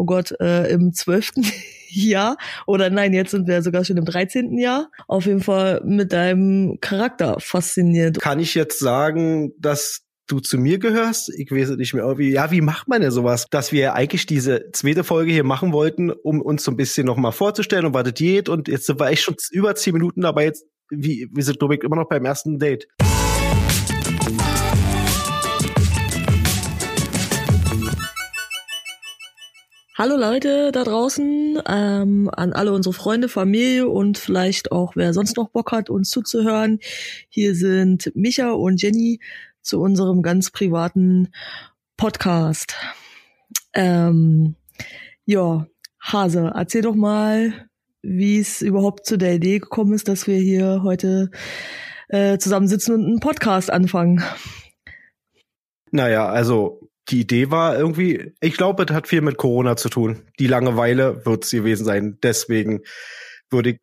oh Gott, äh, im zwölften Jahr oder nein, jetzt sind wir sogar schon im 13. Jahr. Auf jeden Fall mit deinem Charakter fasziniert. Kann ich jetzt sagen, dass du zu mir gehörst. Ich weiß nicht mehr, wie, ja, wie macht man denn sowas? Dass wir eigentlich diese zweite Folge hier machen wollten, um uns so ein bisschen nochmal vorzustellen und was das geht. Und jetzt wir echt schon über zehn Minuten, aber jetzt, wie, wir sind, glaube ich, immer noch beim ersten Date. Hallo Leute da draußen, ähm, an alle unsere Freunde, Familie und vielleicht auch wer sonst noch Bock hat, uns zuzuhören. Hier sind Micha und Jenny zu unserem ganz privaten Podcast. Ähm, ja, Hase, erzähl doch mal, wie es überhaupt zu der Idee gekommen ist, dass wir hier heute äh, zusammensitzen und einen Podcast anfangen. Naja, also die Idee war irgendwie, ich glaube, das hat viel mit Corona zu tun. Die Langeweile wird es gewesen sein. Deswegen würde ich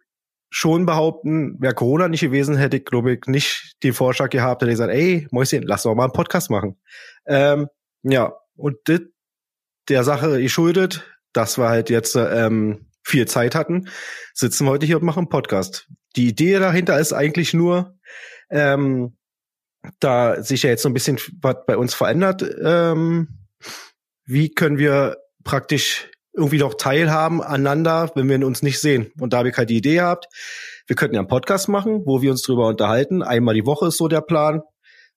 schon behaupten, wäre Corona nicht gewesen, hätte ich, glaube ich, nicht den Vorschlag gehabt, hätte ich gesagt, ey, Mäuschen, lass doch mal einen Podcast machen. Ähm, ja, und das der Sache geschuldet, dass wir halt jetzt ähm, viel Zeit hatten, sitzen wir heute hier und machen einen Podcast. Die Idee dahinter ist eigentlich nur, ähm, da sich ja jetzt so ein bisschen was bei uns verändert, ähm, wie können wir praktisch irgendwie noch teilhaben aneinander, wenn wir uns nicht sehen. Und da habe ich halt die Idee gehabt, wir könnten ja einen Podcast machen, wo wir uns drüber unterhalten. Einmal die Woche ist so der Plan,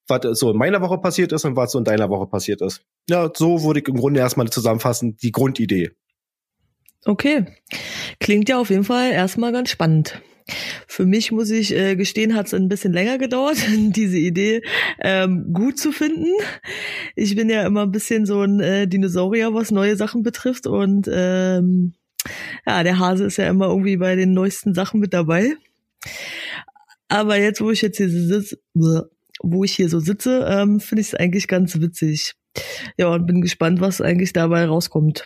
was so in meiner Woche passiert ist und was so in deiner Woche passiert ist. Ja, so würde ich im Grunde erstmal zusammenfassen, die Grundidee. Okay. Klingt ja auf jeden Fall erstmal ganz spannend. Für mich muss ich äh, gestehen, hat es ein bisschen länger gedauert, diese Idee ähm, gut zu finden. Ich bin ja immer ein bisschen so ein äh, Dinosaurier, was neue Sachen betrifft. Und ähm, ja, der Hase ist ja immer irgendwie bei den neuesten Sachen mit dabei. Aber jetzt, wo ich jetzt hier sitze, wo ich hier so sitze, ähm, finde ich es eigentlich ganz witzig. Ja, und bin gespannt, was eigentlich dabei rauskommt.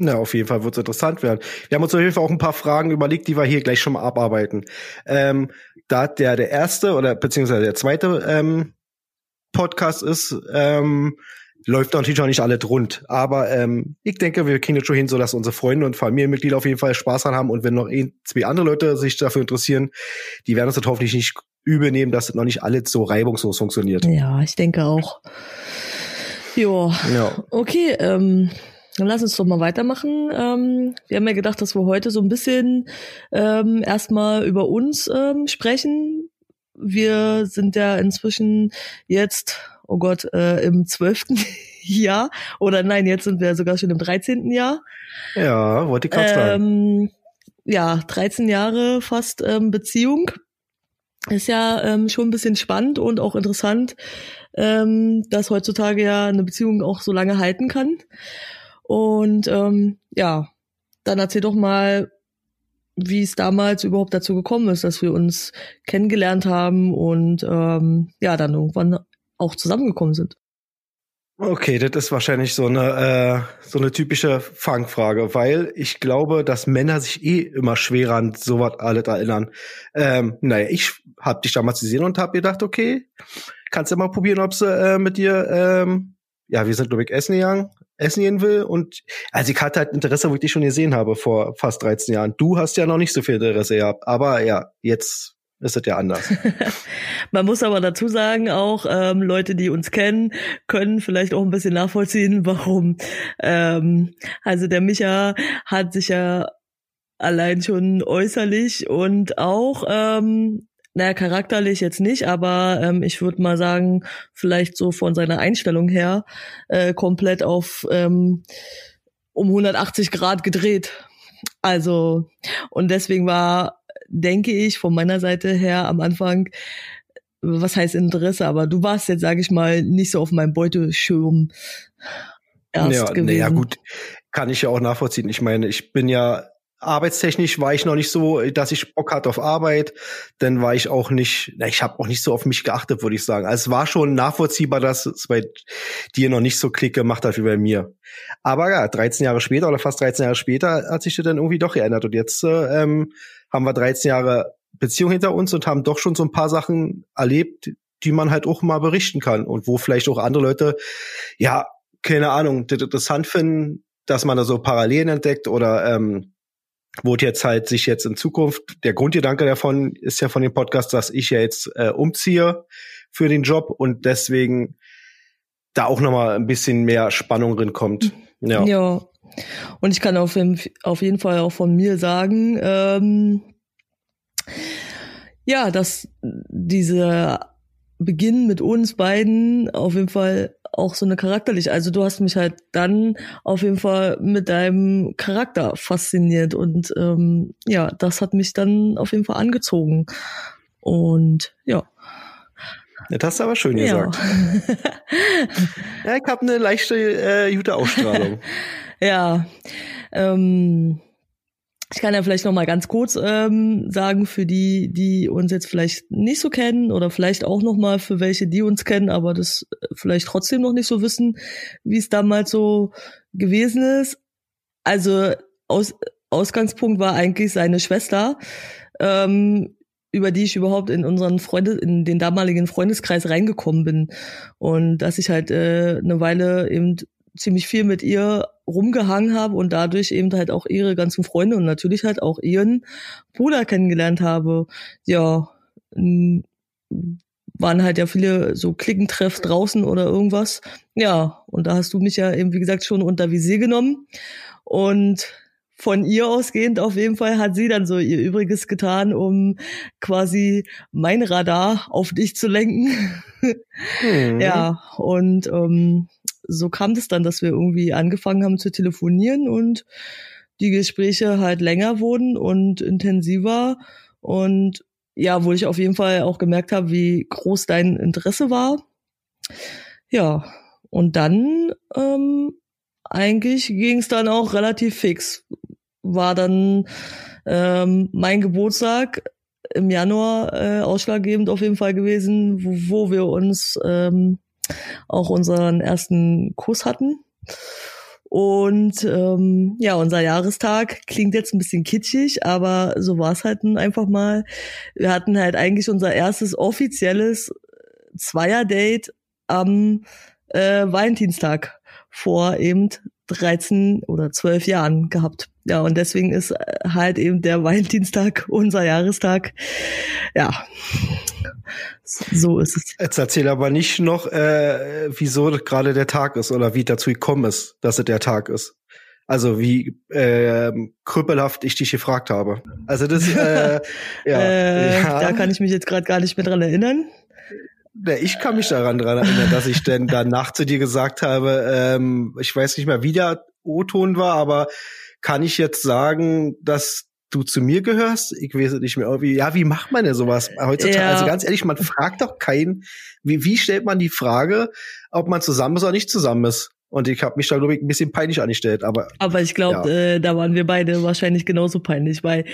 Na, auf jeden Fall wird es interessant werden. Wir haben uns auf jeden Fall auch ein paar Fragen überlegt, die wir hier gleich schon mal abarbeiten. Ähm, da der der erste oder beziehungsweise der zweite ähm, Podcast ist, ähm, läuft natürlich auch nicht alle rund. Aber ähm, ich denke, wir kriegen das schon hin, so dass unsere Freunde und Familienmitglieder auf jeden Fall Spaß dran haben. Und wenn noch ein, zwei andere Leute sich dafür interessieren, die werden uns das hoffentlich nicht übel nehmen, dass das noch nicht alles so reibungslos funktioniert. Ja, ich denke auch. Jo. Ja. Okay, ähm, dann lass uns doch mal weitermachen. Ähm, wir haben ja gedacht, dass wir heute so ein bisschen ähm, erstmal über uns ähm, sprechen. Wir sind ja inzwischen jetzt, oh Gott, äh, im zwölften Jahr. Oder nein, jetzt sind wir sogar schon im dreizehnten Jahr. Ja, wollte ich gerade sagen. Ähm, ja, 13 Jahre fast ähm, Beziehung. Ist ja ähm, schon ein bisschen spannend und auch interessant, ähm, dass heutzutage ja eine Beziehung auch so lange halten kann. Und ähm, ja, dann erzähl doch mal, wie es damals überhaupt dazu gekommen ist, dass wir uns kennengelernt haben und ähm, ja, dann irgendwann auch zusammengekommen sind. Okay, das ist wahrscheinlich so eine äh, so eine typische Fangfrage, weil ich glaube, dass Männer sich eh immer schwerer an sowas alles erinnern. Ähm, naja, ich hab dich damals gesehen und hab gedacht, okay, kannst du mal probieren, ob sie äh, mit dir, ähm, ja, wir sind ich essen gegangen, essen gehen will. Und also ich hatte halt Interesse, wo ich dich schon gesehen habe vor fast 13 Jahren. Du hast ja noch nicht so viel Interesse gehabt. Aber ja, jetzt ist es ja anders. Man muss aber dazu sagen, auch ähm, Leute, die uns kennen, können vielleicht auch ein bisschen nachvollziehen, warum. Ähm, also der Micha hat sich ja allein schon äußerlich und auch ähm, naja, charakterlich jetzt nicht, aber ähm, ich würde mal sagen, vielleicht so von seiner Einstellung her äh, komplett auf ähm, um 180 Grad gedreht. Also, und deswegen war, denke ich, von meiner Seite her am Anfang, was heißt Interesse, aber du warst jetzt, sage ich mal, nicht so auf meinem Beuteschirm erst ja, gewesen. Naja, gut, kann ich ja auch nachvollziehen. Ich meine, ich bin ja arbeitstechnisch war ich noch nicht so, dass ich Bock hatte auf Arbeit. Dann war ich auch nicht, na, ich habe auch nicht so auf mich geachtet, würde ich sagen. Also es war schon nachvollziehbar, dass es bei dir noch nicht so Klick gemacht hat wie bei mir. Aber ja, 13 Jahre später oder fast 13 Jahre später hat sich das dann irgendwie doch geändert. Und jetzt äh, ähm, haben wir 13 Jahre Beziehung hinter uns und haben doch schon so ein paar Sachen erlebt, die man halt auch mal berichten kann und wo vielleicht auch andere Leute, ja, keine Ahnung, das interessant finden, dass man da so Parallelen entdeckt oder ähm, wurde jetzt halt sich jetzt in Zukunft, der Grundgedanke davon ist ja von dem Podcast, dass ich ja jetzt äh, umziehe für den Job und deswegen da auch nochmal ein bisschen mehr Spannung drin kommt. Ja. ja. Und ich kann auf, auf jeden Fall auch von mir sagen, ähm, ja, dass dieser Beginn mit uns beiden auf jeden Fall auch so eine charakterlich. Also du hast mich halt dann auf jeden Fall mit deinem Charakter fasziniert und ähm, ja, das hat mich dann auf jeden Fall angezogen. Und ja. Das hast du aber schön ja. gesagt. ja, ich habe eine leichte äh, gute Ausstrahlung. ja. Ähm, ich kann ja vielleicht noch mal ganz kurz ähm, sagen für die, die uns jetzt vielleicht nicht so kennen oder vielleicht auch noch mal für welche, die uns kennen, aber das vielleicht trotzdem noch nicht so wissen, wie es damals so gewesen ist. Also aus, Ausgangspunkt war eigentlich seine Schwester, ähm, über die ich überhaupt in unseren Freunde, in den damaligen Freundeskreis reingekommen bin und dass ich halt äh, eine Weile eben ziemlich viel mit ihr rumgehangen habe und dadurch eben halt auch ihre ganzen Freunde und natürlich halt auch ihren Bruder kennengelernt habe. Ja, waren halt ja viele so Klickentreff draußen oder irgendwas. Ja, und da hast du mich ja eben, wie gesagt, schon unter Visier genommen. Und von ihr ausgehend auf jeden Fall hat sie dann so ihr Übriges getan, um quasi mein Radar auf dich zu lenken. Mhm. Ja, und ähm, so kam es das dann, dass wir irgendwie angefangen haben zu telefonieren und die Gespräche halt länger wurden und intensiver und ja, wo ich auf jeden Fall auch gemerkt habe, wie groß dein Interesse war. Ja, und dann ähm, eigentlich ging es dann auch relativ fix. War dann ähm, mein Geburtstag im Januar äh, ausschlaggebend auf jeden Fall gewesen, wo, wo wir uns ähm, auch unseren ersten Kuss hatten. Und ähm, ja, unser Jahrestag klingt jetzt ein bisschen kitschig, aber so war es halt einfach mal. Wir hatten halt eigentlich unser erstes offizielles Zweier-Date am äh, Valentinstag vor eben 13 oder 12 Jahren gehabt. Ja, und deswegen ist halt eben der Valentinstag unser Jahrestag. Ja, so ist es. Jetzt erzähl aber nicht noch, äh, wieso gerade der Tag ist oder wie dazu gekommen ist, dass es der Tag ist. Also wie äh, krüppelhaft ich dich gefragt habe. Also das, äh, ja, äh, ja. Da kann ich mich jetzt gerade gar nicht mehr dran erinnern. Ich kann mich daran dran erinnern, dass ich denn danach zu dir gesagt habe, ähm, ich weiß nicht mehr, wie der O-Ton war, aber kann ich jetzt sagen, dass du zu mir gehörst? Ich weiß nicht mehr. Irgendwie, ja, wie macht man denn sowas heutzutage? Ja. Also ganz ehrlich, man fragt doch keinen, wie, wie stellt man die Frage, ob man zusammen ist oder nicht zusammen ist? Und ich habe mich da, glaube ich, ein bisschen peinlich angestellt. Aber, aber ich glaube, ja. äh, da waren wir beide wahrscheinlich genauso peinlich, weil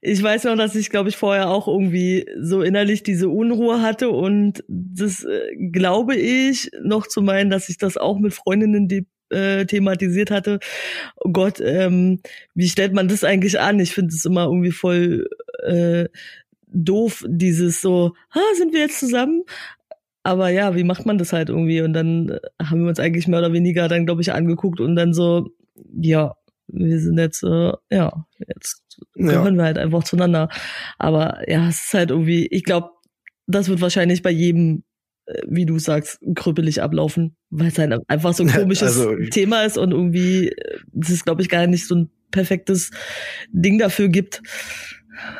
ich weiß noch, dass ich, glaube ich, vorher auch irgendwie so innerlich diese Unruhe hatte. Und das äh, glaube ich noch zu meinen, dass ich das auch mit Freundinnen, äh, thematisiert hatte. Oh Gott, ähm, wie stellt man das eigentlich an? Ich finde es immer irgendwie voll äh, doof, dieses so, ha, sind wir jetzt zusammen? Aber ja, wie macht man das halt irgendwie? Und dann äh, haben wir uns eigentlich mehr oder weniger dann, glaube ich, angeguckt und dann so, ja, wir sind jetzt, äh, ja, jetzt gehören ja. wir halt einfach zueinander. Aber ja, es ist halt irgendwie, ich glaube, das wird wahrscheinlich bei jedem wie du sagst, krüppelig ablaufen, weil es halt einfach so ein komisches also, Thema ist und irgendwie es ist, glaube ich, gar nicht so ein perfektes Ding dafür gibt.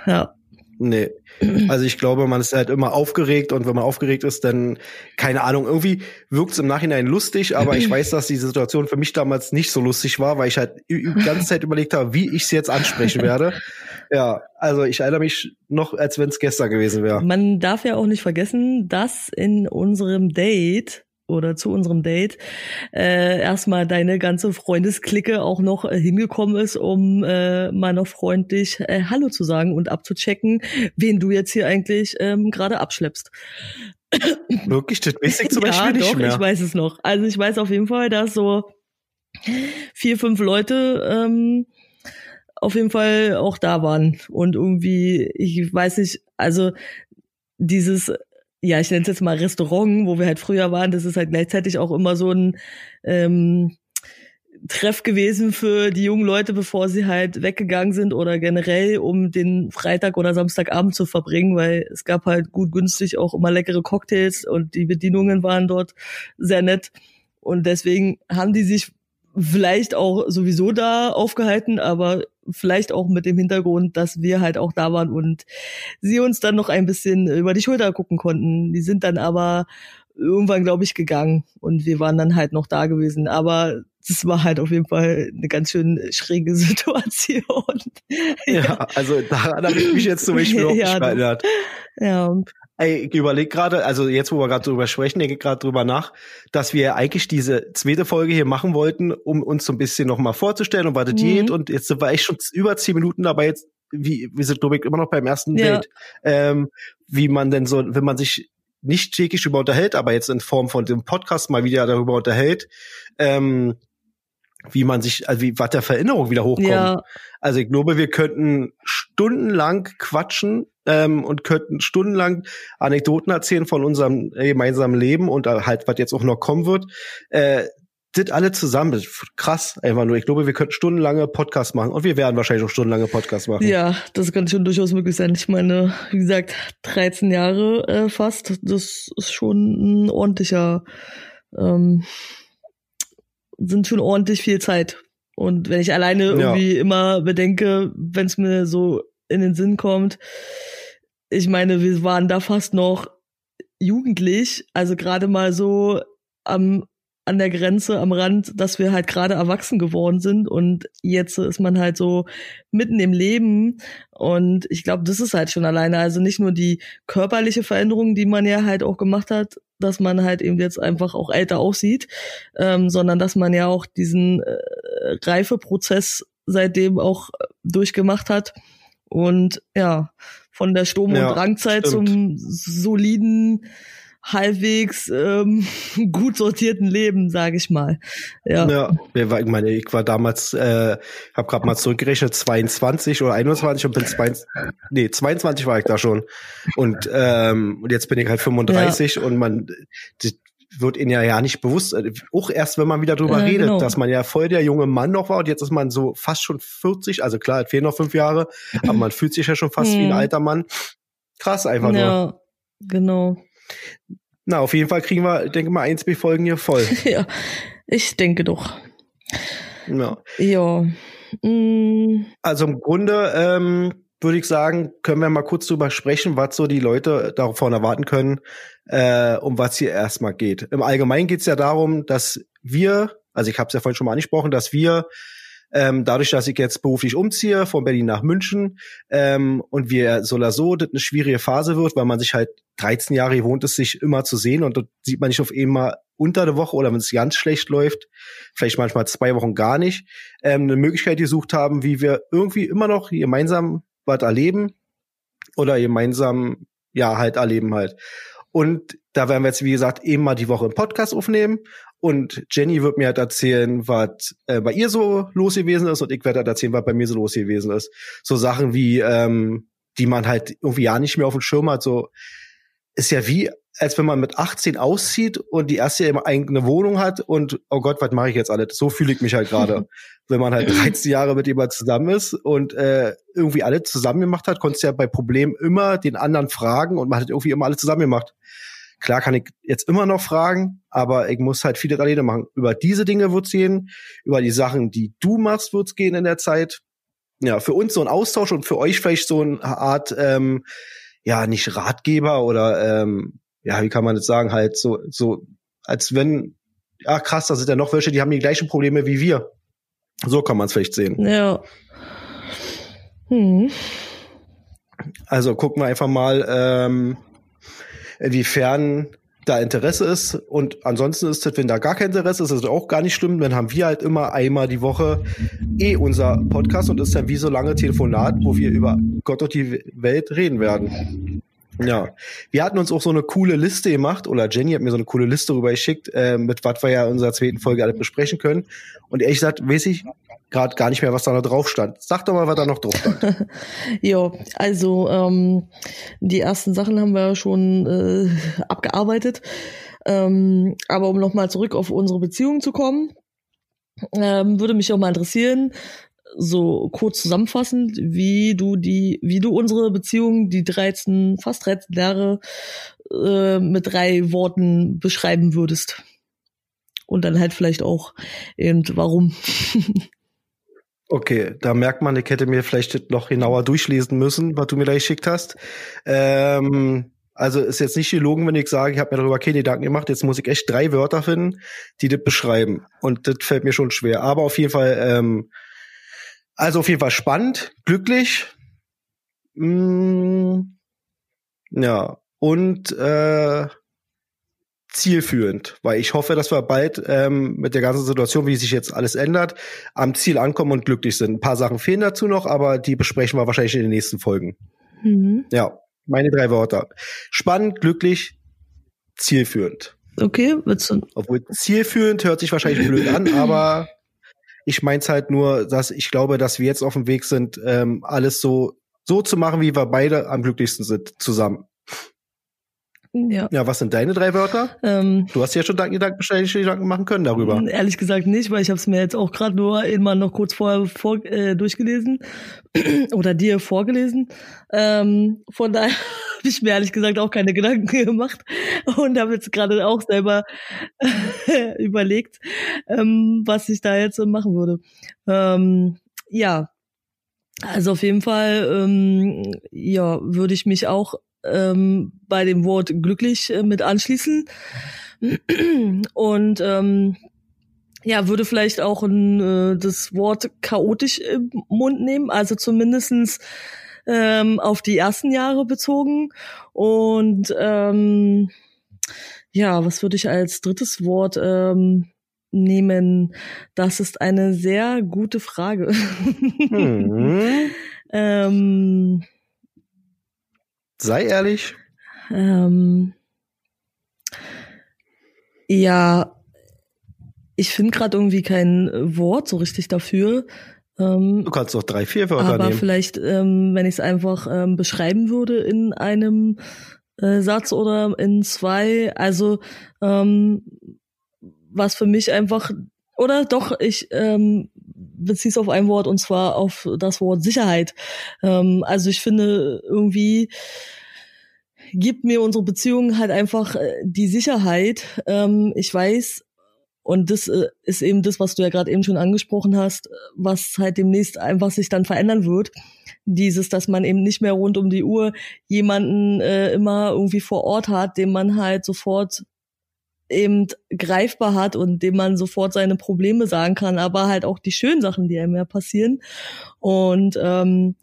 Ja. Nee. Also ich glaube, man ist halt immer aufgeregt und wenn man aufgeregt ist, dann, keine Ahnung, irgendwie wirkt es im Nachhinein lustig, aber ich weiß, dass die Situation für mich damals nicht so lustig war, weil ich halt die ganze Zeit überlegt habe, wie ich es jetzt ansprechen werde. Ja, also ich erinnere mich noch, als wenn es gestern gewesen wäre. Man darf ja auch nicht vergessen, dass in unserem Date oder zu unserem Date äh, erstmal deine ganze Freundesklicke auch noch äh, hingekommen ist, um äh, mal noch freundlich äh, Hallo zu sagen und abzuchecken, wen du jetzt hier eigentlich ähm, gerade abschleppst. Wirklich, das weiß ich zum ja, Beispiel nicht doch, mehr. ich weiß es noch. Also ich weiß auf jeden Fall, dass so vier, fünf Leute ähm, auf jeden Fall auch da waren. Und irgendwie, ich weiß nicht, also dieses ja, ich nenne es jetzt mal Restaurant, wo wir halt früher waren, das ist halt gleichzeitig auch immer so ein, ähm, Treff gewesen für die jungen Leute, bevor sie halt weggegangen sind oder generell, um den Freitag oder Samstagabend zu verbringen, weil es gab halt gut günstig auch immer leckere Cocktails und die Bedienungen waren dort sehr nett. Und deswegen haben die sich vielleicht auch sowieso da aufgehalten, aber vielleicht auch mit dem Hintergrund, dass wir halt auch da waren und sie uns dann noch ein bisschen über die Schulter gucken konnten. Die sind dann aber irgendwann, glaube ich, gegangen und wir waren dann halt noch da gewesen. Aber das war halt auf jeden Fall eine ganz schön schräge Situation. ja, ja also daran habe ich mich jetzt zum Beispiel auch ja, erinnert. Ja. Ey, ich überlege gerade, also jetzt, wo wir gerade drüber sprechen, denke ich gerade drüber nach, dass wir eigentlich diese zweite Folge hier machen wollten, um uns so ein bisschen nochmal vorzustellen, um was das mhm. geht. Und jetzt sind wir echt schon über zehn Minuten dabei. Jetzt, wie, wir sind, glaube ich, immer noch beim ersten ja. Date. Ähm, wie man denn so, wenn man sich nicht täglich über unterhält, aber jetzt in Form von dem Podcast mal wieder darüber unterhält, ähm, wie man sich, also wie, was der Vererinnerung wieder hochkommt. Ja. Also ich glaube, wir könnten stundenlang quatschen ähm, und könnten stundenlang Anekdoten erzählen von unserem gemeinsamen Leben und halt, was jetzt auch noch kommen wird. Äh, das alle zusammen, das ist krass, einfach nur. Ich glaube, wir könnten stundenlange Podcasts machen und wir werden wahrscheinlich auch stundenlange Podcasts machen. Ja, das kann schon durchaus möglich sein. Ich meine, wie gesagt, 13 Jahre äh, fast, das ist schon ein ordentlicher ähm, sind schon ordentlich viel Zeit. Und wenn ich alleine irgendwie ja. immer bedenke, wenn es mir so in den Sinn kommt, ich meine, wir waren da fast noch jugendlich, also gerade mal so am an der Grenze, am Rand, dass wir halt gerade erwachsen geworden sind. Und jetzt ist man halt so mitten im Leben. Und ich glaube, das ist halt schon alleine, also nicht nur die körperliche Veränderung, die man ja halt auch gemacht hat, dass man halt eben jetzt einfach auch älter aussieht, ähm, sondern dass man ja auch diesen äh, Reifeprozess seitdem auch durchgemacht hat und ja, von der Sturm- und ja, Drangzeit stimmt. zum soliden halbwegs ähm, gut sortierten Leben, sage ich mal. Ja. ja, ich meine, ich war damals, äh, habe gerade mal zurückgerechnet, 22 oder 21 und bin 22, nee, 22 war ich da schon. Und, ähm, und jetzt bin ich halt 35 ja. und man die, wird ihnen ja, ja nicht bewusst, äh, auch erst wenn man wieder drüber ja, redet, genau. dass man ja voll der junge Mann noch war und jetzt ist man so fast schon 40, also klar, es fehlen noch fünf Jahre, aber man fühlt sich ja schon fast wie ein alter Mann. Krass einfach nur. Ja, genau. Na, auf jeden Fall kriegen wir, denke mal, eins, zwei Folgen hier voll. ja, ich denke doch. Ja. Ja. Mm. Also im Grunde ähm, würde ich sagen, können wir mal kurz drüber sprechen, was so die Leute davon erwarten können, äh, um was hier erstmal geht. Im Allgemeinen geht es ja darum, dass wir, also ich habe es ja vorhin schon mal angesprochen, dass wir ähm, dadurch, dass ich jetzt beruflich umziehe von Berlin nach München ähm, und wir so oder so das eine schwierige Phase wird, weil man sich halt 13 Jahre gewohnt ist, sich immer zu sehen und dort sieht man nicht auf einmal unter der Woche oder wenn es ganz schlecht läuft, vielleicht manchmal zwei Wochen gar nicht, ähm, eine Möglichkeit gesucht haben, wie wir irgendwie immer noch gemeinsam was erleben oder gemeinsam ja halt erleben halt. Und da werden wir jetzt, wie gesagt, eben mal die Woche einen Podcast aufnehmen. Und Jenny wird mir halt erzählen, was äh, bei ihr so los gewesen ist. Und ich werde halt erzählen, was bei mir so los gewesen ist. So Sachen wie, ähm, die man halt irgendwie ja nicht mehr auf dem Schirm hat. So ist ja wie, als wenn man mit 18 auszieht und die erste immer eigene Wohnung hat und oh Gott, was mache ich jetzt alles? So fühle ich mich halt gerade. wenn man halt 13 Jahre mit jemand zusammen ist und äh, irgendwie alle zusammen gemacht hat, konntest du ja bei Problemen immer den anderen fragen und man hat irgendwie immer alle zusammen gemacht. Klar kann ich jetzt immer noch fragen, aber ich muss halt viele alleine machen. Über diese Dinge wird's gehen, über die Sachen, die du machst, wird's gehen in der Zeit. Ja, für uns so ein Austausch und für euch vielleicht so eine Art, ähm, ja, nicht Ratgeber oder ähm, ja, wie kann man das sagen, halt so, so, als wenn, ja krass, da sind ja noch welche, die haben die gleichen Probleme wie wir. So kann man es vielleicht sehen. Ja. Hm. Also gucken wir einfach mal, ähm, inwiefern da Interesse ist. Und ansonsten ist es, wenn da gar kein Interesse ist, ist es auch gar nicht schlimm. Dann haben wir halt immer einmal die Woche eh unser Podcast und ist dann wie so lange Telefonat, wo wir über Gott und die Welt reden werden. Ja, wir hatten uns auch so eine coole Liste gemacht, oder Jenny hat mir so eine coole Liste rüber geschickt, äh, mit was wir ja in unserer zweiten Folge alle besprechen können. Und ehrlich gesagt, weiß ich gerade gar nicht mehr, was da noch drauf stand. Sag doch mal, was da noch drauf stand. jo, also ähm, die ersten Sachen haben wir schon äh, abgearbeitet. Ähm, aber um nochmal zurück auf unsere Beziehung zu kommen, ähm, würde mich auch mal interessieren, so kurz zusammenfassend, wie du die, wie du unsere Beziehung, die 13, fast 13 Jahre, äh, mit drei Worten beschreiben würdest. Und dann halt vielleicht auch eben warum. Okay, da merkt man, ich hätte mir vielleicht noch genauer durchlesen müssen, was du mir da geschickt hast. Ähm, also ist jetzt nicht gelogen, wenn ich sage, ich habe mir darüber keine Gedanken gemacht. Jetzt muss ich echt drei Wörter finden, die das beschreiben. Und das fällt mir schon schwer. Aber auf jeden Fall, ähm, also auf jeden Fall spannend, glücklich. Mm, ja, und äh, zielführend, weil ich hoffe, dass wir bald ähm, mit der ganzen Situation, wie sich jetzt alles ändert, am Ziel ankommen und glücklich sind. Ein paar Sachen fehlen dazu noch, aber die besprechen wir wahrscheinlich in den nächsten Folgen. Mhm. Ja, meine drei Wörter. Spannend, glücklich, zielführend. Okay, willst du? Obwohl zielführend hört sich wahrscheinlich blöd an, aber ich meins halt nur, dass ich glaube, dass wir jetzt auf dem Weg sind, ähm, alles so so zu machen, wie wir beide am glücklichsten sind zusammen. Ja. ja, was sind deine drei Wörter? Ähm, du hast ja schon Gedanken, Gedanken machen können darüber. Ehrlich gesagt nicht, weil ich habe es mir jetzt auch gerade nur immer noch kurz vorher vor, äh, durchgelesen oder dir vorgelesen. Ähm, von daher habe ich mir ehrlich gesagt auch keine Gedanken gemacht und habe jetzt gerade auch selber überlegt, ähm, was ich da jetzt machen würde. Ähm, ja, also auf jeden Fall, ähm, ja, würde ich mich auch ähm, bei dem Wort glücklich äh, mit anschließen. Und ähm, ja, würde vielleicht auch ein, äh, das Wort chaotisch im Mund nehmen, also zumindestens ähm, auf die ersten Jahre bezogen. Und ähm, ja, was würde ich als drittes Wort ähm, nehmen? Das ist eine sehr gute Frage. Mhm. ähm, Sei ehrlich. Ähm, ja, ich finde gerade irgendwie kein Wort so richtig dafür. Ähm, du kannst doch drei, vier Wörter aber nehmen. Aber vielleicht, ähm, wenn ich es einfach ähm, beschreiben würde in einem äh, Satz oder in zwei, also ähm, was für mich einfach, oder doch, ich ähm, beziehe es auf ein Wort und zwar auf das Wort Sicherheit. Ähm, also ich finde irgendwie gibt mir unsere Beziehung halt einfach äh, die Sicherheit. Ähm, ich weiß, und das äh, ist eben das, was du ja gerade eben schon angesprochen hast, was halt demnächst einfach sich dann verändern wird. Dieses, dass man eben nicht mehr rund um die Uhr jemanden äh, immer irgendwie vor Ort hat, dem man halt sofort eben greifbar hat und dem man sofort seine Probleme sagen kann, aber halt auch die schönen Sachen, die einem ja passieren. Und ähm,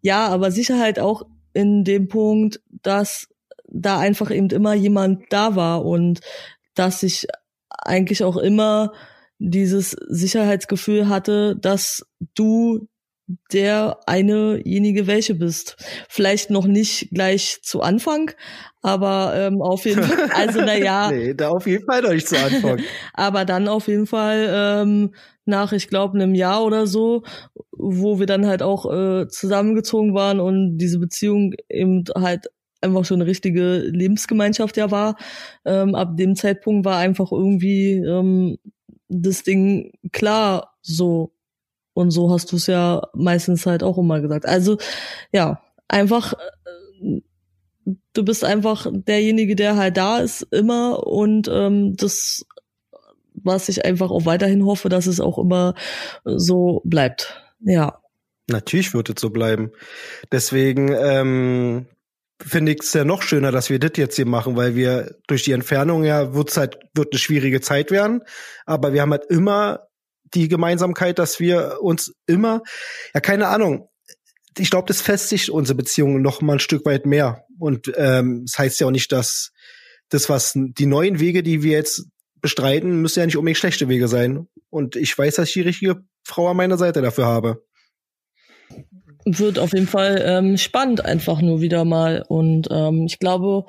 ja, aber Sicherheit auch in dem Punkt, dass da einfach eben immer jemand da war und dass ich eigentlich auch immer dieses Sicherheitsgefühl hatte, dass du der einejenige welche bist. Vielleicht noch nicht gleich zu Anfang, aber ähm, auf jeden Fall, also naja. nee, da auf jeden Fall noch nicht zu Anfang. aber dann auf jeden Fall ähm, nach, ich glaube, einem Jahr oder so, wo wir dann halt auch äh, zusammengezogen waren und diese Beziehung eben halt einfach schon eine richtige Lebensgemeinschaft ja war. Ähm, ab dem Zeitpunkt war einfach irgendwie ähm, das Ding klar so und so hast du es ja meistens halt auch immer gesagt. Also ja, einfach, äh, du bist einfach derjenige, der halt da ist immer und ähm, das, was ich einfach auch weiterhin hoffe, dass es auch immer so bleibt. Ja. Natürlich wird es so bleiben. Deswegen ähm, finde ich es ja noch schöner, dass wir das jetzt hier machen, weil wir durch die Entfernung ja wird's halt wird eine schwierige Zeit werden, aber wir haben halt immer die Gemeinsamkeit, dass wir uns immer, ja, keine Ahnung, ich glaube, das festigt unsere Beziehung noch mal ein Stück weit mehr. Und ähm, das heißt ja auch nicht, dass das, was die neuen Wege, die wir jetzt bestreiten, müssen ja nicht unbedingt schlechte Wege sein. Und ich weiß, dass ich die richtige Frau an meiner Seite dafür habe. Wird auf jeden Fall ähm, spannend einfach nur wieder mal. Und ähm, ich glaube,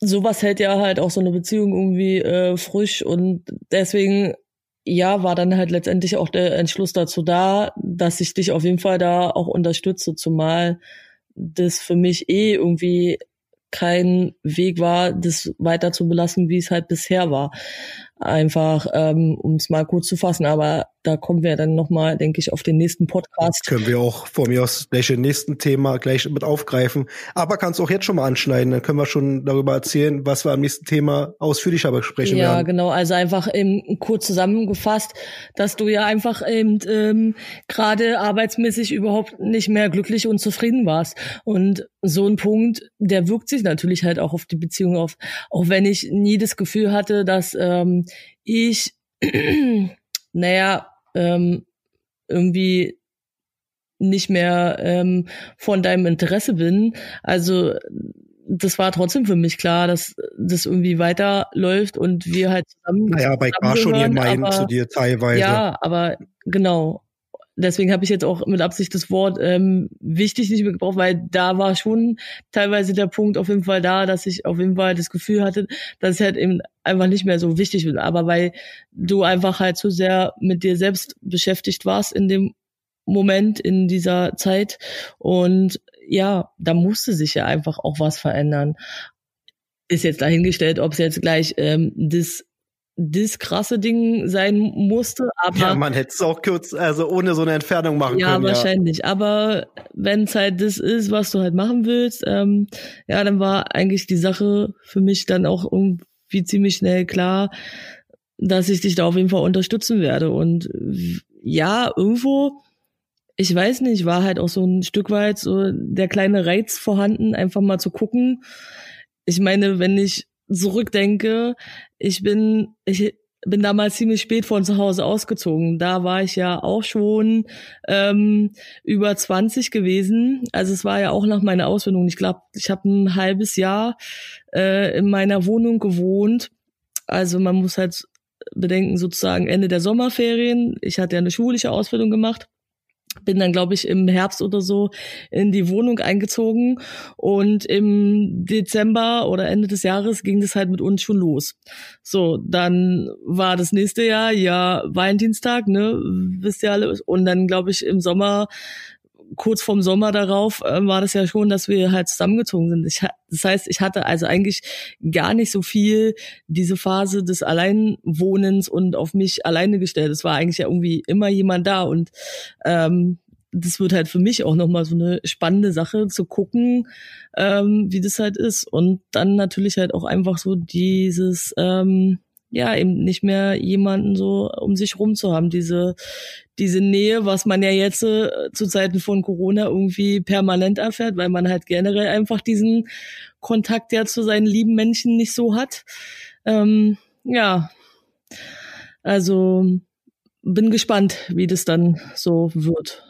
sowas hält ja halt auch so eine Beziehung irgendwie äh, frisch und deswegen ja, war dann halt letztendlich auch der Entschluss dazu da, dass ich dich auf jeden Fall da auch unterstütze, zumal das für mich eh irgendwie kein Weg war, das weiter zu belassen, wie es halt bisher war. Einfach, ähm, um es mal kurz zu fassen, aber da kommen wir dann nochmal, denke ich, auf den nächsten Podcast. Können wir auch vor mir aus gleich im nächsten Thema gleich mit aufgreifen. Aber kannst auch jetzt schon mal anschneiden, dann können wir schon darüber erzählen, was wir am nächsten Thema ausführlicher besprechen ja, werden. Ja, genau, also einfach eben kurz zusammengefasst, dass du ja einfach eben ähm, gerade arbeitsmäßig überhaupt nicht mehr glücklich und zufrieden warst. Und so ein Punkt, der wirkt sich natürlich halt auch auf die Beziehung auf, auch wenn ich nie das Gefühl hatte, dass ähm, ich, naja, ähm, irgendwie nicht mehr ähm, von deinem Interesse bin. Also das war trotzdem für mich klar, dass das irgendwie weiterläuft und wir halt zusammen. Naja, bei war schon gemein zu dir teilweise. Ja, aber genau deswegen habe ich jetzt auch mit Absicht das Wort ähm, wichtig nicht mehr gebraucht, weil da war schon teilweise der Punkt auf jeden Fall da, dass ich auf jeden Fall das Gefühl hatte, dass ich halt eben einfach nicht mehr so wichtig bin. Aber weil du einfach halt so sehr mit dir selbst beschäftigt warst in dem Moment, in dieser Zeit. Und ja, da musste sich ja einfach auch was verändern. Ist jetzt dahingestellt, ob es jetzt gleich ähm, das das krasse Ding sein musste, aber. Ja, man hätte es auch kurz, also ohne so eine Entfernung machen ja, können. Wahrscheinlich. Ja, wahrscheinlich. Aber wenn es halt das ist, was du halt machen willst, ähm, ja, dann war eigentlich die Sache für mich dann auch irgendwie ziemlich schnell klar, dass ich dich da auf jeden Fall unterstützen werde. Und ja, irgendwo, ich weiß nicht, war halt auch so ein Stück weit so der kleine Reiz vorhanden, einfach mal zu gucken. Ich meine, wenn ich zurückdenke, ich bin, ich bin damals ziemlich spät von zu Hause ausgezogen. Da war ich ja auch schon ähm, über 20 gewesen. Also es war ja auch nach meiner Ausbildung. Ich glaube, ich habe ein halbes Jahr äh, in meiner Wohnung gewohnt. Also man muss halt bedenken, sozusagen Ende der Sommerferien. Ich hatte ja eine schulische Ausbildung gemacht bin dann, glaube ich, im Herbst oder so in die Wohnung eingezogen und im Dezember oder Ende des Jahres ging das halt mit uns schon los. So, dann war das nächste Jahr ja Valentinstag, ne, wisst ihr alle, und dann, glaube ich, im Sommer kurz vorm Sommer darauf äh, war das ja schon, dass wir halt zusammengezogen sind. Ich, das heißt, ich hatte also eigentlich gar nicht so viel diese Phase des Alleinwohnens und auf mich alleine gestellt. Es war eigentlich ja irgendwie immer jemand da und ähm, das wird halt für mich auch nochmal so eine spannende Sache zu gucken, ähm, wie das halt ist. Und dann natürlich halt auch einfach so dieses, ähm, ja, eben nicht mehr jemanden so um sich rum zu haben. Diese, diese Nähe, was man ja jetzt äh, zu Zeiten von Corona irgendwie permanent erfährt, weil man halt generell einfach diesen Kontakt ja zu seinen lieben Menschen nicht so hat. Ähm, ja, also bin gespannt, wie das dann so wird.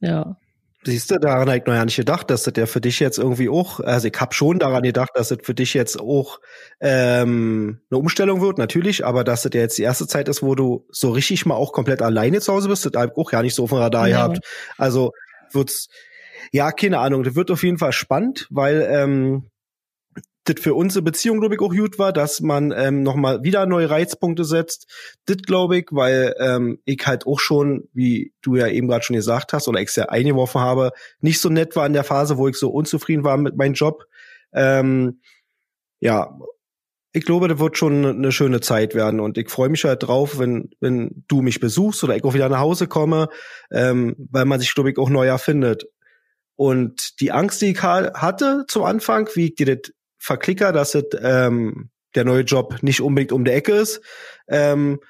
Ja. Siehst du, daran habe ich noch ja nicht gedacht, dass das ja für dich jetzt irgendwie auch, also ich habe schon daran gedacht, dass das für dich jetzt auch ähm, eine Umstellung wird, natürlich, aber dass das ja jetzt die erste Zeit ist, wo du so richtig mal auch komplett alleine zu Hause bist, das habe ich auch ja nicht so auf dem Radar ja. gehabt. Also wird's, ja, keine Ahnung, das wird auf jeden Fall spannend, weil ähm, das für unsere Beziehung, glaube ich, auch gut war, dass man ähm, nochmal wieder neue Reizpunkte setzt. Das glaube ich, weil ähm, ich halt auch schon, wie du ja eben gerade schon gesagt hast, oder ich es ja eingeworfen habe, nicht so nett war in der Phase, wo ich so unzufrieden war mit meinem Job. Ähm, ja, ich glaube, das wird schon eine schöne Zeit werden und ich freue mich halt drauf, wenn, wenn du mich besuchst oder ich auch wieder nach Hause komme, ähm, weil man sich, glaube ich, auch neu erfindet. Und die Angst, die ich hatte zum Anfang, wie ich dir das verklicker, dass es ähm, der neue Job nicht unbedingt um der Ecke ist. Ähm,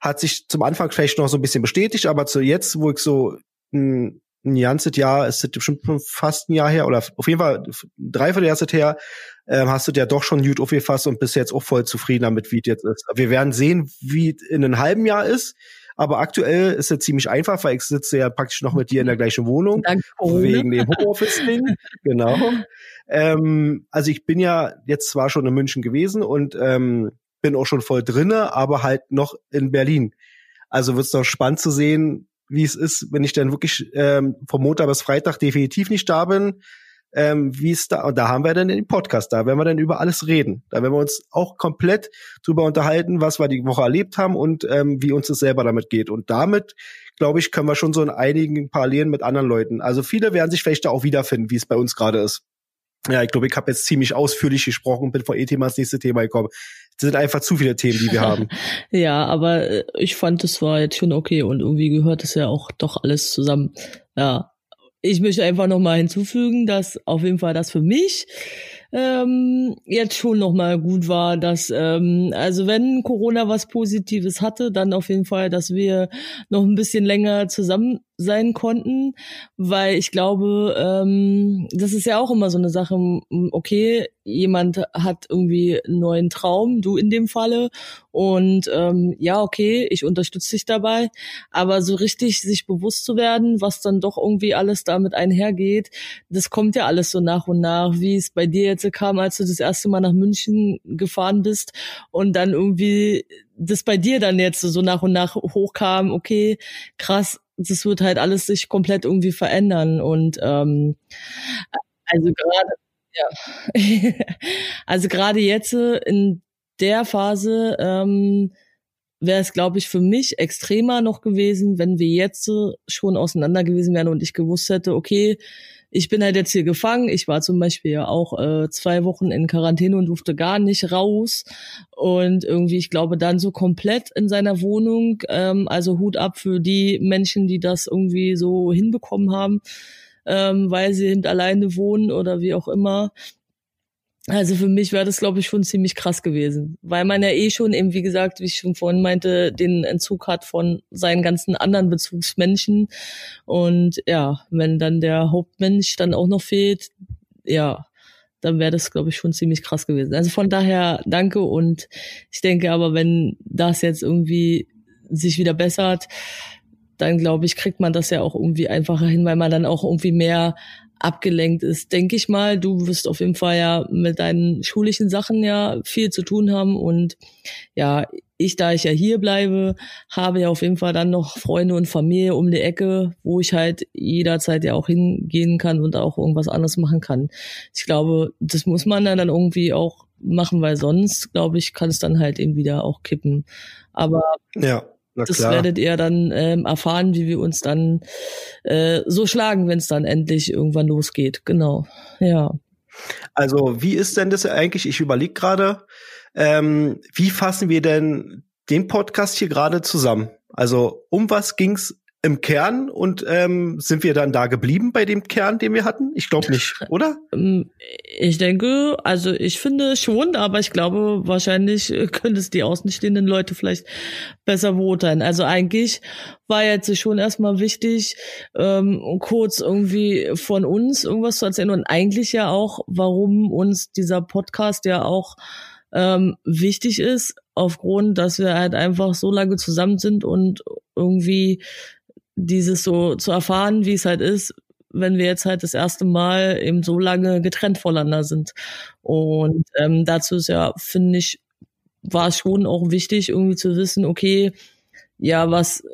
hat sich zum Anfang vielleicht noch so ein bisschen bestätigt, aber zu jetzt, wo ich so ein, ein ganzes Jahr, ist das bestimmt fast ein Jahr her, oder auf jeden Fall drei Viertel Jahre her, ähm, hast du ja doch schon gut aufgefasst und bist jetzt auch voll zufrieden damit, wie es jetzt ist. Wir werden sehen, wie es in einem halben Jahr ist. Aber aktuell ist es ziemlich einfach, weil ich sitze ja praktisch noch mit dir in der gleichen Wohnung. Danke. Wegen dem Homeoffice-Ding. genau. Ähm, also ich bin ja jetzt zwar schon in München gewesen und ähm, bin auch schon voll drinne, aber halt noch in Berlin. Also wird es doch spannend zu sehen, wie es ist, wenn ich dann wirklich ähm, vom Montag bis Freitag definitiv nicht da bin. Ähm, wie es da, und da haben wir dann den Podcast, da werden wir dann über alles reden. Da werden wir uns auch komplett drüber unterhalten, was wir die Woche erlebt haben und ähm, wie uns es selber damit geht. Und damit, glaube ich, können wir schon so in einigen Parallelen mit anderen Leuten. Also viele werden sich vielleicht da auch wiederfinden, wie es bei uns gerade ist. Ja, ich glaube, ich habe jetzt ziemlich ausführlich gesprochen, bin von E-Thema ins nächste Thema gekommen. Das sind einfach zu viele Themen, die wir haben. ja, aber äh, ich fand, es war jetzt schon okay und irgendwie gehört es ja auch doch alles zusammen. Ja, ich möchte einfach noch mal hinzufügen, dass auf jeden Fall das für mich ähm, jetzt schon noch mal gut war, dass ähm, also wenn Corona was Positives hatte, dann auf jeden Fall, dass wir noch ein bisschen länger zusammen sein konnten, weil ich glaube, ähm, das ist ja auch immer so eine Sache, okay, jemand hat irgendwie einen neuen Traum, du in dem Falle, und ähm, ja, okay, ich unterstütze dich dabei, aber so richtig sich bewusst zu werden, was dann doch irgendwie alles damit einhergeht, das kommt ja alles so nach und nach, wie es bei dir jetzt kam, als du das erste Mal nach München gefahren bist und dann irgendwie das bei dir dann jetzt so nach und nach hochkam, okay, krass, das wird halt alles sich komplett irgendwie verändern. Und ähm, also gerade ja. also gerade jetzt in der Phase ähm, wäre es, glaube ich, für mich extremer noch gewesen, wenn wir jetzt schon auseinander gewesen wären und ich gewusst hätte, okay, ich bin halt jetzt hier gefangen. Ich war zum Beispiel ja auch äh, zwei Wochen in Quarantäne und durfte gar nicht raus. Und irgendwie, ich glaube, dann so komplett in seiner Wohnung. Ähm, also Hut ab für die Menschen, die das irgendwie so hinbekommen haben, ähm, weil sie eben alleine wohnen oder wie auch immer. Also für mich wäre das, glaube ich, schon ziemlich krass gewesen, weil man ja eh schon eben, wie gesagt, wie ich schon vorhin meinte, den Entzug hat von seinen ganzen anderen Bezugsmenschen. Und ja, wenn dann der Hauptmensch dann auch noch fehlt, ja, dann wäre das, glaube ich, schon ziemlich krass gewesen. Also von daher danke und ich denke aber, wenn das jetzt irgendwie sich wieder bessert, dann glaube ich, kriegt man das ja auch irgendwie einfacher hin, weil man dann auch irgendwie mehr abgelenkt ist, denke ich mal. Du wirst auf jeden Fall ja mit deinen schulischen Sachen ja viel zu tun haben und ja, ich, da ich ja hier bleibe, habe ja auf jeden Fall dann noch Freunde und Familie um die Ecke, wo ich halt jederzeit ja auch hingehen kann und auch irgendwas anderes machen kann. Ich glaube, das muss man dann irgendwie auch machen, weil sonst, glaube ich, kann es dann halt eben wieder auch kippen. Aber ja. Das werdet ihr dann ähm, erfahren, wie wir uns dann äh, so schlagen, wenn es dann endlich irgendwann losgeht. Genau. Ja. Also, wie ist denn das eigentlich? Ich überlege gerade, ähm, wie fassen wir denn den Podcast hier gerade zusammen? Also, um was ging's im Kern und ähm, sind wir dann da geblieben bei dem Kern, den wir hatten? Ich glaube nicht, oder? Ähm, ich denke, also ich finde schon, aber ich glaube, wahrscheinlich können es die außenstehenden Leute vielleicht besser beurteilen. Also eigentlich war jetzt schon erstmal wichtig, ähm, kurz irgendwie von uns irgendwas zu erzählen und eigentlich ja auch, warum uns dieser Podcast ja auch ähm, wichtig ist, aufgrund, dass wir halt einfach so lange zusammen sind und irgendwie dieses so zu erfahren, wie es halt ist, wenn wir jetzt halt das erste Mal eben so lange getrennt voneinander sind. Und ähm, dazu ist ja, finde ich, war es schon auch wichtig, irgendwie zu wissen, okay, ja, was äh,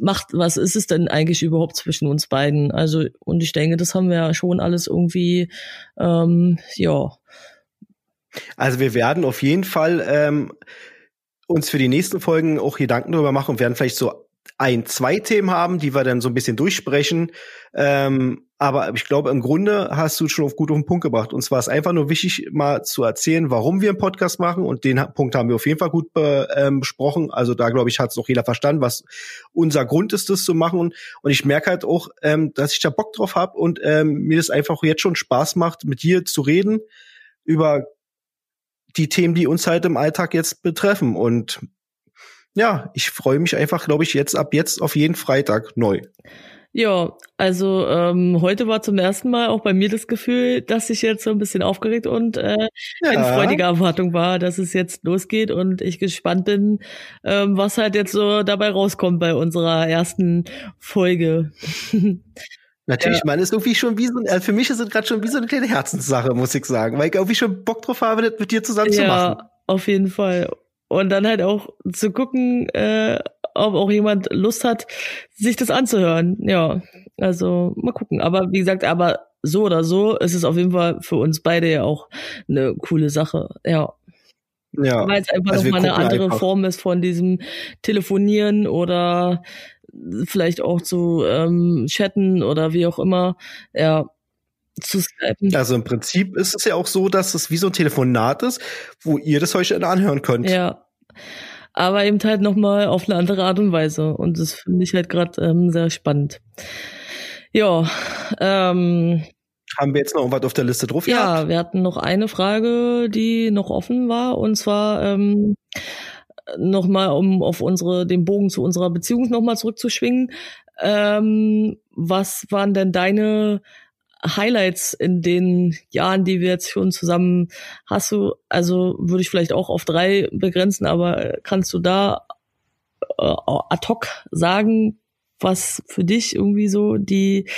macht, was ist es denn eigentlich überhaupt zwischen uns beiden? Also, und ich denke, das haben wir ja schon alles irgendwie, ähm, ja. Also wir werden auf jeden Fall ähm, uns für die nächsten Folgen auch Gedanken darüber machen und werden vielleicht so ein, zwei Themen haben, die wir dann so ein bisschen durchsprechen. Ähm, aber ich glaube, im Grunde hast du schon auf gut auf den Punkt gebracht. Und zwar ist einfach nur wichtig, mal zu erzählen, warum wir einen Podcast machen. Und den Punkt haben wir auf jeden Fall gut be, ähm, besprochen. Also da, glaube ich, hat es auch jeder verstanden, was unser Grund ist, das zu machen. Und, und ich merke halt auch, ähm, dass ich da Bock drauf habe und ähm, mir das einfach jetzt schon Spaß macht, mit dir zu reden über die Themen, die uns halt im Alltag jetzt betreffen. Und ja, ich freue mich einfach, glaube ich, jetzt ab jetzt auf jeden Freitag neu. Ja, also ähm, heute war zum ersten Mal auch bei mir das Gefühl, dass ich jetzt so ein bisschen aufgeregt und äh, ja. in freudiger Erwartung war, dass es jetzt losgeht und ich gespannt bin, ähm, was halt jetzt so dabei rauskommt bei unserer ersten Folge. Natürlich, ja. man ist irgendwie schon wie so, äh, für mich ist es gerade schon wie so eine kleine Herzenssache, muss ich sagen, weil ich irgendwie schon Bock drauf habe, das mit dir zusammen ja, zu machen. Ja, auf jeden Fall. Und dann halt auch zu gucken, äh, ob auch jemand Lust hat, sich das anzuhören. Ja, also mal gucken. Aber wie gesagt, aber so oder so ist es auf jeden Fall für uns beide ja auch eine coole Sache. Ja. Ja. Weil es einfach also nochmal eine andere einfach. Form ist von diesem Telefonieren oder vielleicht auch zu ähm, chatten oder wie auch immer. Ja, zu skypen. Also im Prinzip ist es ja auch so, dass es wie so ein Telefonat ist, wo ihr das euch anhören könnt. Ja. Aber eben halt nochmal auf eine andere Art und Weise. Und das finde ich halt gerade ähm, sehr spannend. Ja, ähm, haben wir jetzt noch was auf der Liste drauf? Ja, gehabt? wir hatten noch eine Frage, die noch offen war, und zwar ähm, nochmal, um auf unsere, den Bogen zu unserer Beziehung nochmal zurückzuschwingen. Ähm, was waren denn deine Highlights in den Jahren, die wir jetzt schon zusammen hast du, also würde ich vielleicht auch auf drei begrenzen, aber kannst du da äh, ad hoc sagen, was für dich irgendwie so die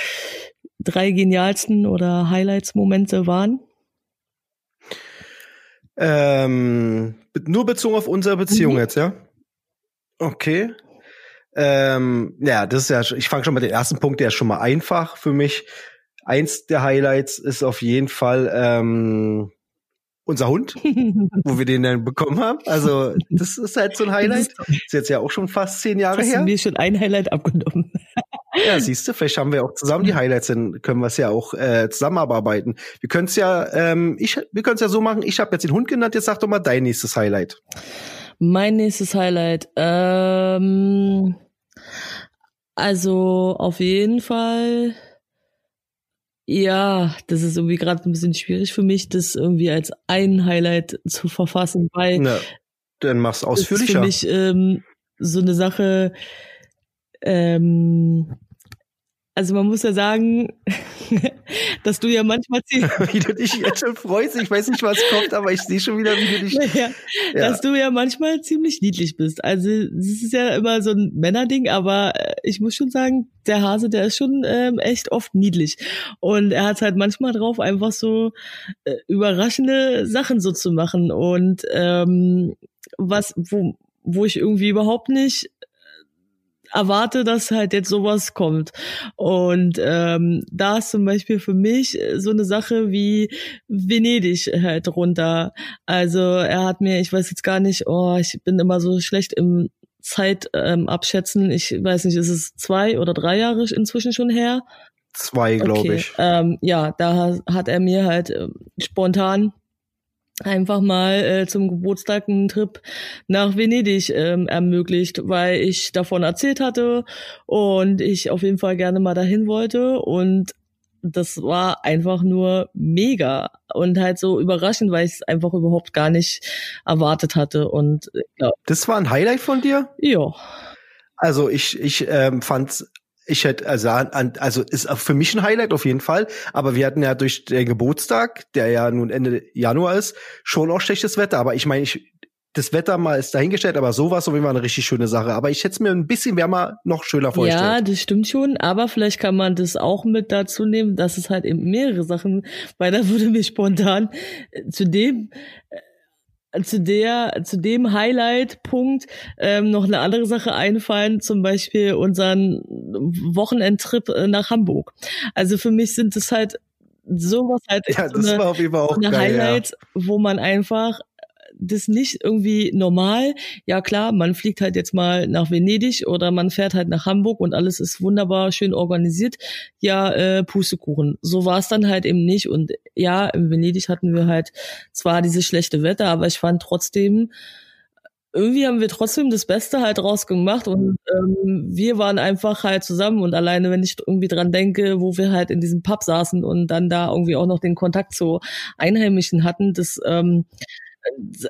drei genialsten oder Highlights-Momente waren? Ähm, nur bezogen auf unsere Beziehung mhm. jetzt, ja? Okay. Ähm, ja, das ist ja, ich fange schon mit dem ersten Punkt, der ist schon mal einfach für mich. Eins der Highlights ist auf jeden Fall ähm, unser Hund, wo wir den dann bekommen haben. Also das ist halt so ein Highlight. Ist jetzt ja auch schon fast zehn Jahre Hast her. Hast mir schon ein Highlight abgenommen. ja, siehst du, vielleicht haben wir auch zusammen die Highlights, dann können wir es ja auch äh, zusammenarbeiten. Wir können es ja, ähm, ich, wir können es ja so machen. Ich habe jetzt den Hund genannt. Jetzt sag doch mal dein nächstes Highlight. Mein nächstes Highlight. Ähm, also auf jeden Fall ja, das ist irgendwie gerade ein bisschen schwierig für mich, das irgendwie als ein Highlight zu verfassen, weil Na, dann mach's ausführlicher. Das ist für mich ähm, so eine Sache, ähm, also man muss ja sagen, dass du ja manchmal wie du dich jetzt schon freust. Ich weiß nicht, was kommt, aber ich sehe schon wieder, wie du dich. Naja, ja. Dass du ja manchmal ziemlich niedlich bist. Also es ist ja immer so ein Männerding, aber äh, ich muss schon sagen, der Hase, der ist schon ähm, echt oft niedlich. Und er hat halt manchmal drauf, einfach so äh, überraschende Sachen so zu machen. Und ähm, was, wo, wo ich irgendwie überhaupt nicht erwarte, dass halt jetzt sowas kommt. Und ähm, da ist zum Beispiel für mich so eine Sache wie Venedig halt runter. Also er hat mir, ich weiß jetzt gar nicht, oh, ich bin immer so schlecht im Zeit ähm, abschätzen. Ich weiß nicht, ist es zwei oder drei Jahre inzwischen schon her? Zwei, glaube okay. ich. Ähm, ja, da hat er mir halt äh, spontan einfach mal äh, zum Geburtstag einen Trip nach Venedig ähm, ermöglicht, weil ich davon erzählt hatte und ich auf jeden Fall gerne mal dahin wollte und das war einfach nur mega und halt so überraschend, weil ich es einfach überhaupt gar nicht erwartet hatte und ja. Das war ein Highlight von dir? Ja. Also ich ich ähm, fand ich hätte, also, also ist für mich ein Highlight auf jeden Fall. Aber wir hatten ja durch den Geburtstag, der ja nun Ende Januar ist, schon auch schlechtes Wetter. Aber ich meine, ich, das Wetter mal ist dahingestellt, aber sowas auf jeden Fall eine richtig schöne Sache. Aber ich hätte es mir ein bisschen wärmer noch schöner vorgestellt. Ja, das stimmt schon. Aber vielleicht kann man das auch mit dazu nehmen, dass es halt eben mehrere Sachen, weil da würde mir spontan zu dem zu der, zu dem Highlight-Punkt ähm, noch eine andere Sache einfallen, zum Beispiel unseren Wochenendtrip äh, nach Hamburg. Also für mich sind es halt sowas halt ja, so eine, eine geil, Highlight, ja. wo man einfach das nicht irgendwie normal. Ja klar, man fliegt halt jetzt mal nach Venedig oder man fährt halt nach Hamburg und alles ist wunderbar schön organisiert. Ja, äh, Pustekuchen. So war es dann halt eben nicht. Und ja, in Venedig hatten wir halt zwar dieses schlechte Wetter, aber ich fand trotzdem, irgendwie haben wir trotzdem das Beste halt draus gemacht und ähm, wir waren einfach halt zusammen und alleine, wenn ich irgendwie dran denke, wo wir halt in diesem Pub saßen und dann da irgendwie auch noch den Kontakt zu Einheimischen hatten, das ähm,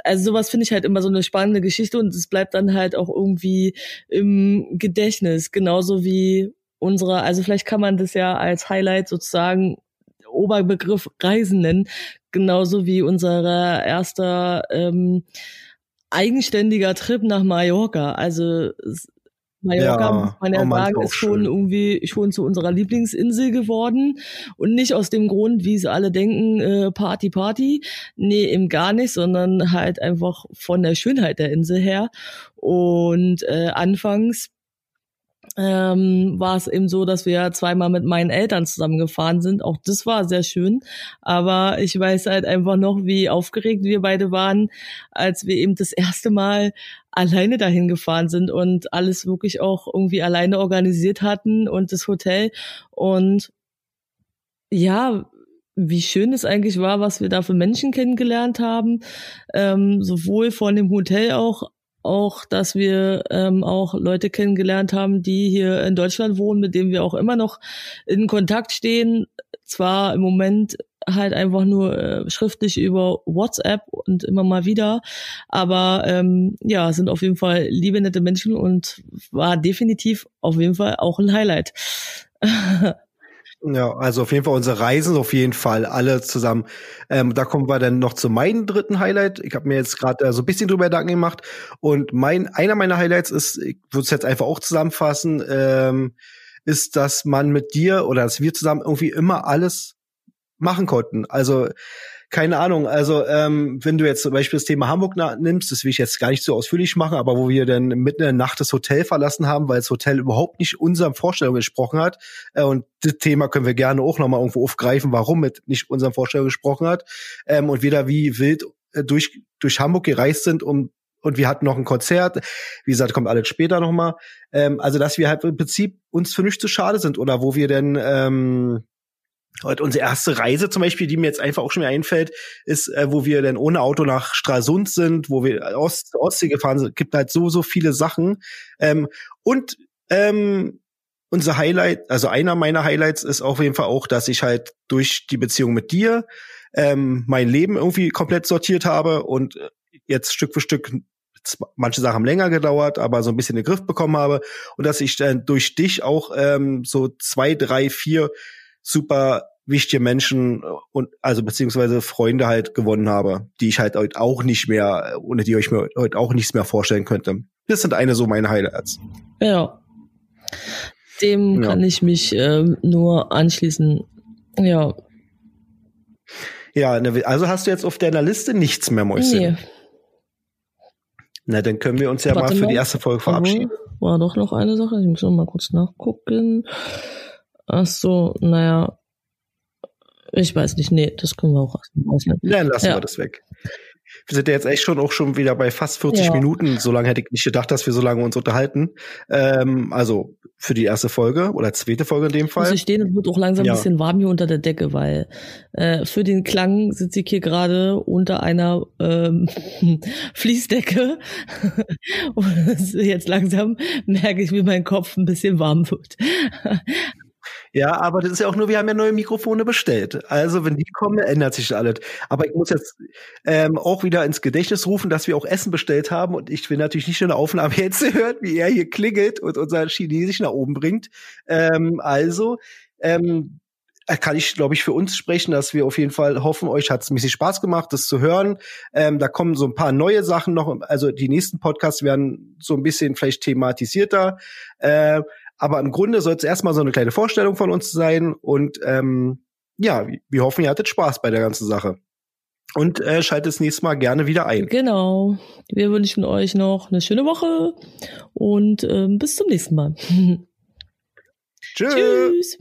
also sowas finde ich halt immer so eine spannende Geschichte und es bleibt dann halt auch irgendwie im Gedächtnis, genauso wie unsere, also vielleicht kann man das ja als Highlight sozusagen Oberbegriff Reisen nennen, genauso wie unser erster ähm, eigenständiger Trip nach Mallorca. Also Mallorca, ja, muss man ja oh sagen, ist schon schön. irgendwie schon zu unserer Lieblingsinsel geworden. Und nicht aus dem Grund, wie sie alle denken, äh, Party, Party. Nee, eben gar nicht, sondern halt einfach von der Schönheit der Insel her. Und äh, anfangs ähm, war es eben so, dass wir zweimal mit meinen Eltern zusammengefahren sind. Auch das war sehr schön. Aber ich weiß halt einfach noch, wie aufgeregt wir beide waren, als wir eben das erste Mal alleine dahin gefahren sind und alles wirklich auch irgendwie alleine organisiert hatten und das Hotel. Und ja, wie schön es eigentlich war, was wir da für Menschen kennengelernt haben, ähm, sowohl von dem Hotel auch auch, dass wir ähm, auch Leute kennengelernt haben, die hier in Deutschland wohnen, mit denen wir auch immer noch in Kontakt stehen. Zwar im Moment halt einfach nur äh, schriftlich über WhatsApp und immer mal wieder, aber ähm, ja, sind auf jeden Fall liebe, nette Menschen und war definitiv auf jeden Fall auch ein Highlight. Ja, also auf jeden Fall unsere Reisen, auf jeden Fall alle zusammen. Ähm, da kommen wir dann noch zu meinem dritten Highlight. Ich habe mir jetzt gerade äh, so ein bisschen drüber Gedanken gemacht und mein einer meiner Highlights ist, ich würde es jetzt einfach auch zusammenfassen, ähm, ist, dass man mit dir oder dass wir zusammen irgendwie immer alles machen konnten. Also keine Ahnung, also ähm, wenn du jetzt zum Beispiel das Thema Hamburg nimmst, das will ich jetzt gar nicht so ausführlich machen, aber wo wir dann mitten in der Nacht das Hotel verlassen haben, weil das Hotel überhaupt nicht unseren Vorstellungen gesprochen hat. Äh, und das Thema können wir gerne auch nochmal irgendwo aufgreifen, warum es nicht unseren Vorstellungen gesprochen hat. Ähm, und wir da wie wild äh, durch, durch Hamburg gereist sind, um und wir hatten noch ein Konzert. Wie gesagt, kommt alles später nochmal. Ähm, also, dass wir halt im Prinzip uns für nichts zu schade sind oder wo wir denn ähm, und unsere erste Reise zum Beispiel, die mir jetzt einfach auch schon wieder einfällt, ist, äh, wo wir dann ohne Auto nach Stralsund sind, wo wir Ost Ostsee gefahren sind, gibt halt so, so viele Sachen. Ähm, und ähm, unser Highlight, also einer meiner Highlights ist auf jeden Fall auch, dass ich halt durch die Beziehung mit dir ähm, mein Leben irgendwie komplett sortiert habe und jetzt Stück für Stück manche Sachen haben länger gedauert, aber so ein bisschen den Griff bekommen habe und dass ich dann durch dich auch ähm, so zwei, drei, vier super wichtige Menschen und also beziehungsweise Freunde halt gewonnen habe, die ich halt heute auch nicht mehr, ohne die ich mir heute auch nichts mehr vorstellen könnte. Das sind eine so meine Highlights. Ja. Dem ja. kann ich mich äh, nur anschließen. Ja. Ja, ne, also hast du jetzt auf deiner Liste nichts mehr, Mäuschen. Nee. Na, dann können wir uns ja Warte mal für mal. die erste Folge verabschieden. War doch noch eine Sache, ich muss noch mal kurz nachgucken. Ach so, naja. Ich weiß nicht, nee, das können wir auch ausnehmen. Dann lassen ja. wir das weg. Wir sind ja jetzt echt schon auch schon wieder bei fast 40 ja. Minuten. So lange hätte ich nicht gedacht, dass wir so lange uns unterhalten. Ähm, also für die erste Folge oder zweite Folge in dem Fall. Ich stehen, es wird auch langsam ja. ein bisschen warm hier unter der Decke, weil äh, für den Klang sitze ich hier gerade unter einer ähm, Fließdecke. Und jetzt langsam merke ich, wie mein Kopf ein bisschen warm wird. Ja, aber das ist ja auch nur, wir haben ja neue Mikrofone bestellt. Also wenn die kommen, ändert sich alles. Aber ich muss jetzt ähm, auch wieder ins Gedächtnis rufen, dass wir auch Essen bestellt haben und ich will natürlich nicht nur eine Aufnahme jetzt hören, wie er hier klingelt und unser Chinesisch nach oben bringt. Ähm, also ähm, kann ich, glaube ich, für uns sprechen, dass wir auf jeden Fall hoffen, euch hat es ein bisschen Spaß gemacht, das zu hören. Ähm, da kommen so ein paar neue Sachen noch. Also die nächsten Podcasts werden so ein bisschen vielleicht thematisierter. Äh, aber im Grunde soll es erstmal so eine kleine Vorstellung von uns sein. Und ähm, ja, wir hoffen, ihr hattet Spaß bei der ganzen Sache. Und äh, schaltet das nächste Mal gerne wieder ein. Genau. Wir wünschen euch noch eine schöne Woche und ähm, bis zum nächsten Mal. Tschüss. Tschüss.